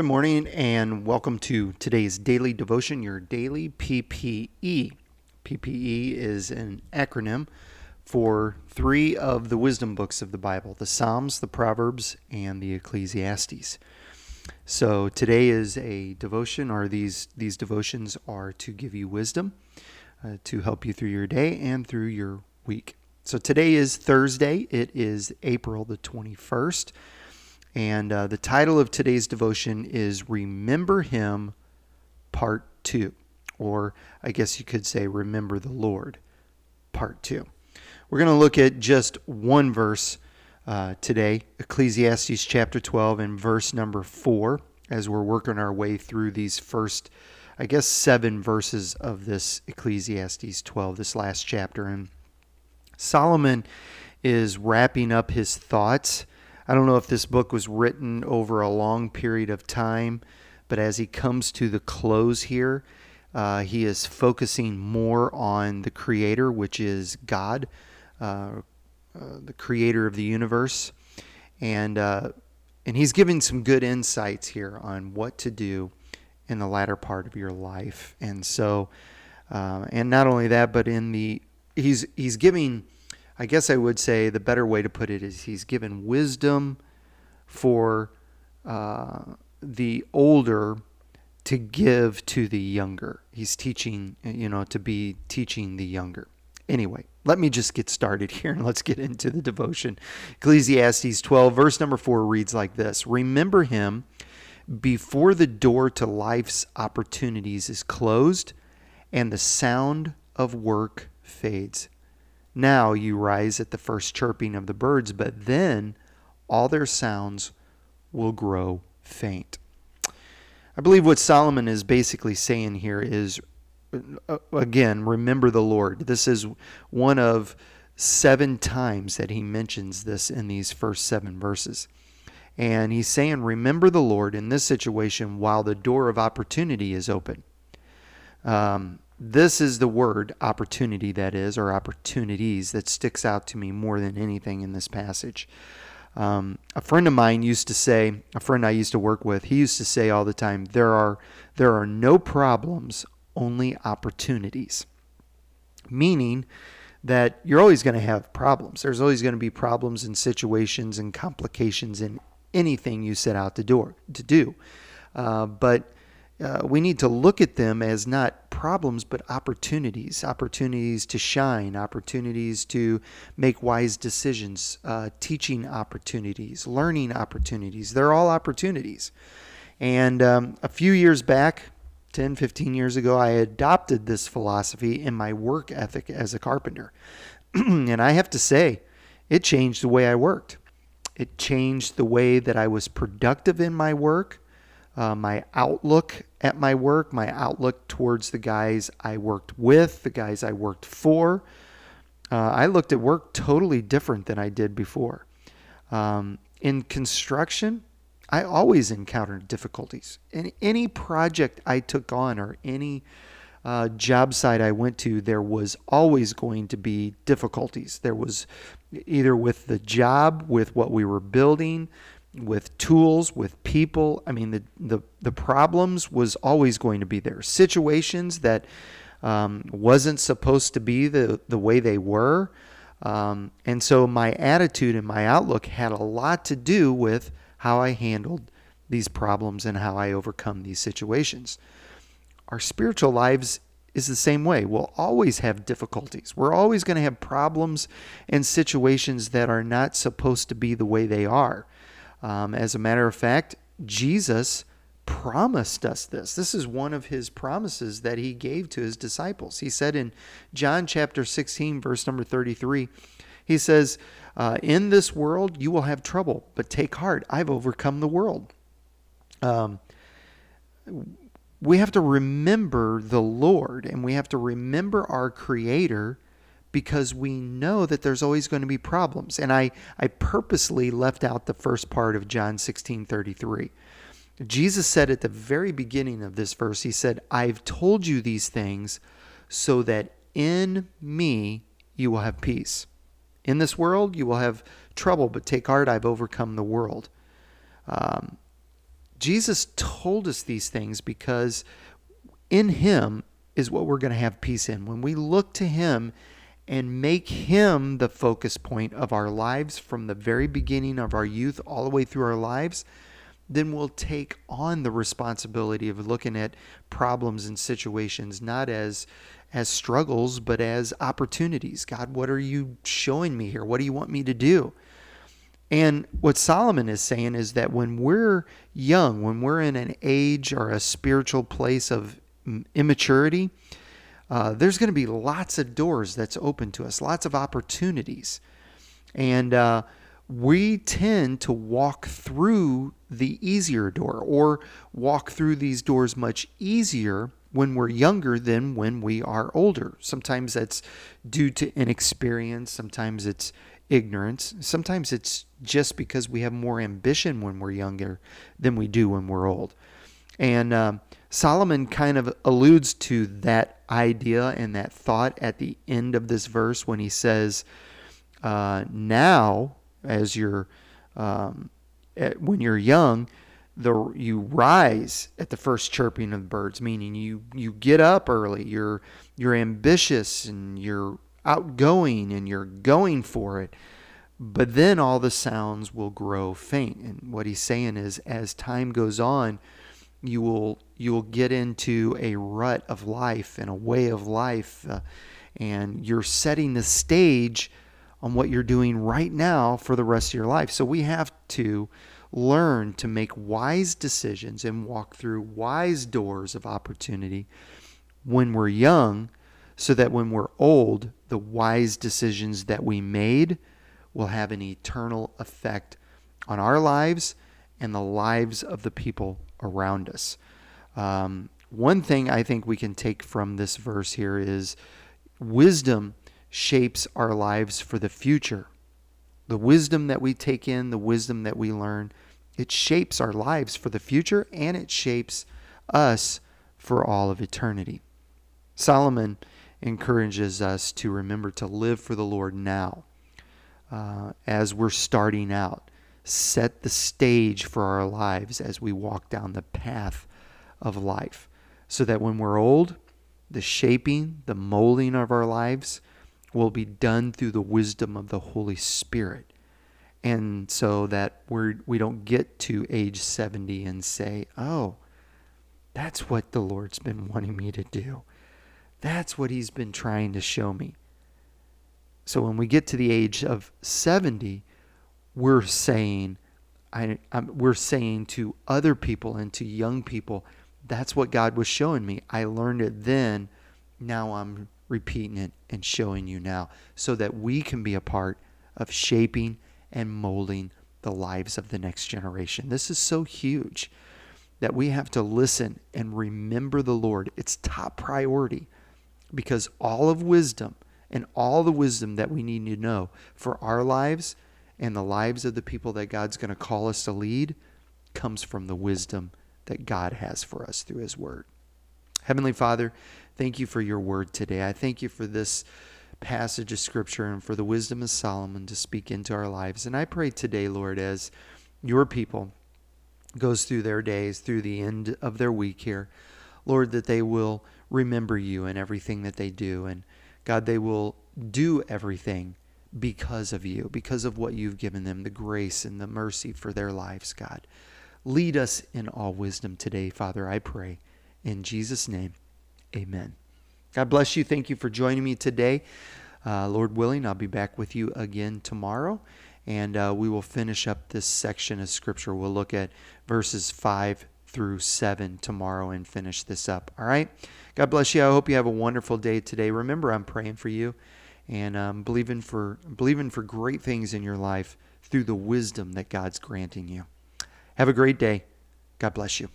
Good morning and welcome to today's daily devotion, your daily PPE. PPE is an acronym for three of the wisdom books of the Bible the Psalms, the Proverbs, and the Ecclesiastes. So today is a devotion, or these, these devotions are to give you wisdom, uh, to help you through your day and through your week. So today is Thursday, it is April the 21st. And uh, the title of today's devotion is Remember Him, Part 2. Or I guess you could say Remember the Lord, Part 2. We're going to look at just one verse uh, today Ecclesiastes chapter 12 and verse number 4 as we're working our way through these first, I guess, seven verses of this Ecclesiastes 12, this last chapter. And Solomon is wrapping up his thoughts I don't know if this book was written over a long period of time, but as he comes to the close here, uh, he is focusing more on the Creator, which is God, uh, uh, the Creator of the universe, and uh, and he's giving some good insights here on what to do in the latter part of your life. And so, uh, and not only that, but in the he's he's giving I guess I would say the better way to put it is he's given wisdom for uh, the older to give to the younger. He's teaching, you know, to be teaching the younger. Anyway, let me just get started here and let's get into the devotion. Ecclesiastes 12, verse number 4 reads like this Remember him before the door to life's opportunities is closed and the sound of work fades. Now you rise at the first chirping of the birds, but then all their sounds will grow faint. I believe what Solomon is basically saying here is uh, again, remember the Lord. This is one of seven times that he mentions this in these first seven verses. And he's saying, Remember the Lord in this situation while the door of opportunity is open. Um, this is the word opportunity, that is, or opportunities, that sticks out to me more than anything in this passage. Um, a friend of mine used to say, a friend I used to work with, he used to say all the time, there are, there are no problems, only opportunities. Meaning that you're always going to have problems. There's always going to be problems and situations and complications in anything you set out to do. To do. Uh, but uh, we need to look at them as not problems, but opportunities opportunities to shine, opportunities to make wise decisions, uh, teaching opportunities, learning opportunities. They're all opportunities. And um, a few years back, 10, 15 years ago, I adopted this philosophy in my work ethic as a carpenter. and I have to say, it changed the way I worked. It changed the way that I was productive in my work uh, my outlook at my work, my outlook towards the guys I worked with, the guys I worked for. Uh, I looked at work totally different than I did before. Um, in construction, I always encountered difficulties. In any project I took on or any uh, job site I went to, there was always going to be difficulties. There was either with the job, with what we were building, with tools, with people. I mean, the, the, the problems was always going to be there. Situations that um, wasn't supposed to be the, the way they were. Um, and so my attitude and my outlook had a lot to do with how I handled these problems and how I overcome these situations. Our spiritual lives is the same way. We'll always have difficulties. We're always going to have problems and situations that are not supposed to be the way they are. Um, as a matter of fact, Jesus promised us this. This is one of his promises that he gave to his disciples. He said in John chapter 16, verse number 33, he says, uh, In this world you will have trouble, but take heart, I've overcome the world. Um, we have to remember the Lord and we have to remember our Creator because we know that there's always going to be problems. And I, I purposely left out the first part of John 16 33. Jesus said at the very beginning of this verse, He said, I've told you these things so that in me you will have peace. In this world you will have trouble, but take heart, I've overcome the world. Um, Jesus told us these things because in Him is what we're going to have peace in. When we look to Him and make Him the focus point of our lives from the very beginning of our youth all the way through our lives, then we'll take on the responsibility of looking at problems and situations not as as struggles but as opportunities. God, what are you showing me here? What do you want me to do? And what Solomon is saying is that when we're young, when we're in an age or a spiritual place of mm, immaturity, uh, there's going to be lots of doors that's open to us, lots of opportunities. And uh, we tend to walk through the easier door or walk through these doors much easier when we're younger than when we are older. Sometimes that's due to inexperience, sometimes it's ignorance, sometimes it's just because we have more ambition when we're younger than we do when we're old. And uh, Solomon kind of alludes to that idea and that thought at the end of this verse when he says, uh, Now, as you're um, at, when you're young, the you rise at the first chirping of the birds, meaning you you get up early. You're you're ambitious and you're outgoing and you're going for it. But then all the sounds will grow faint. And what he's saying is, as time goes on, you will you will get into a rut of life and a way of life, uh, and you're setting the stage on what you're doing right now for the rest of your life. So we have to learn to make wise decisions and walk through wise doors of opportunity when we're young so that when we're old, the wise decisions that we made will have an eternal effect on our lives and the lives of the people around us. Um, one thing I think we can take from this verse here is wisdom shapes our lives for the future. The wisdom that we take in, the wisdom that we learn, it shapes our lives for the future and it shapes us for all of eternity. Solomon encourages us to remember to live for the Lord now uh, as we're starting out. Set the stage for our lives as we walk down the path of life so that when we're old, the shaping, the molding of our lives will be done through the wisdom of the Holy Spirit. And so that we're, we don't get to age 70 and say, oh, that's what the Lord's been wanting me to do. That's what He's been trying to show me. So when we get to the age of 70, we're saying, I, I'm, we're saying to other people and to young people, that's what God was showing me. I learned it then. Now I'm repeating it and showing you now so that we can be a part of shaping and molding the lives of the next generation. This is so huge that we have to listen and remember the Lord. It's top priority because all of wisdom and all the wisdom that we need to know for our lives and the lives of the people that God's going to call us to lead comes from the wisdom that God has for us through His Word. Heavenly Father, thank you for your word today. I thank you for this passage of Scripture and for the wisdom of Solomon to speak into our lives. And I pray today, Lord, as your people goes through their days, through the end of their week here, Lord, that they will remember you in everything that they do. And God, they will do everything because of you, because of what you've given them, the grace and the mercy for their lives, God. Lead us in all wisdom today, Father, I pray. In Jesus' name, amen. God bless you. Thank you for joining me today. Uh, Lord willing, I'll be back with you again tomorrow, and uh, we will finish up this section of Scripture. We'll look at verses 5 through 7 tomorrow and finish this up. All right? God bless you. I hope you have a wonderful day today. Remember, I'm praying for you and um, believing for believing for great things in your life through the wisdom that God's granting you. Have a great day. God bless you.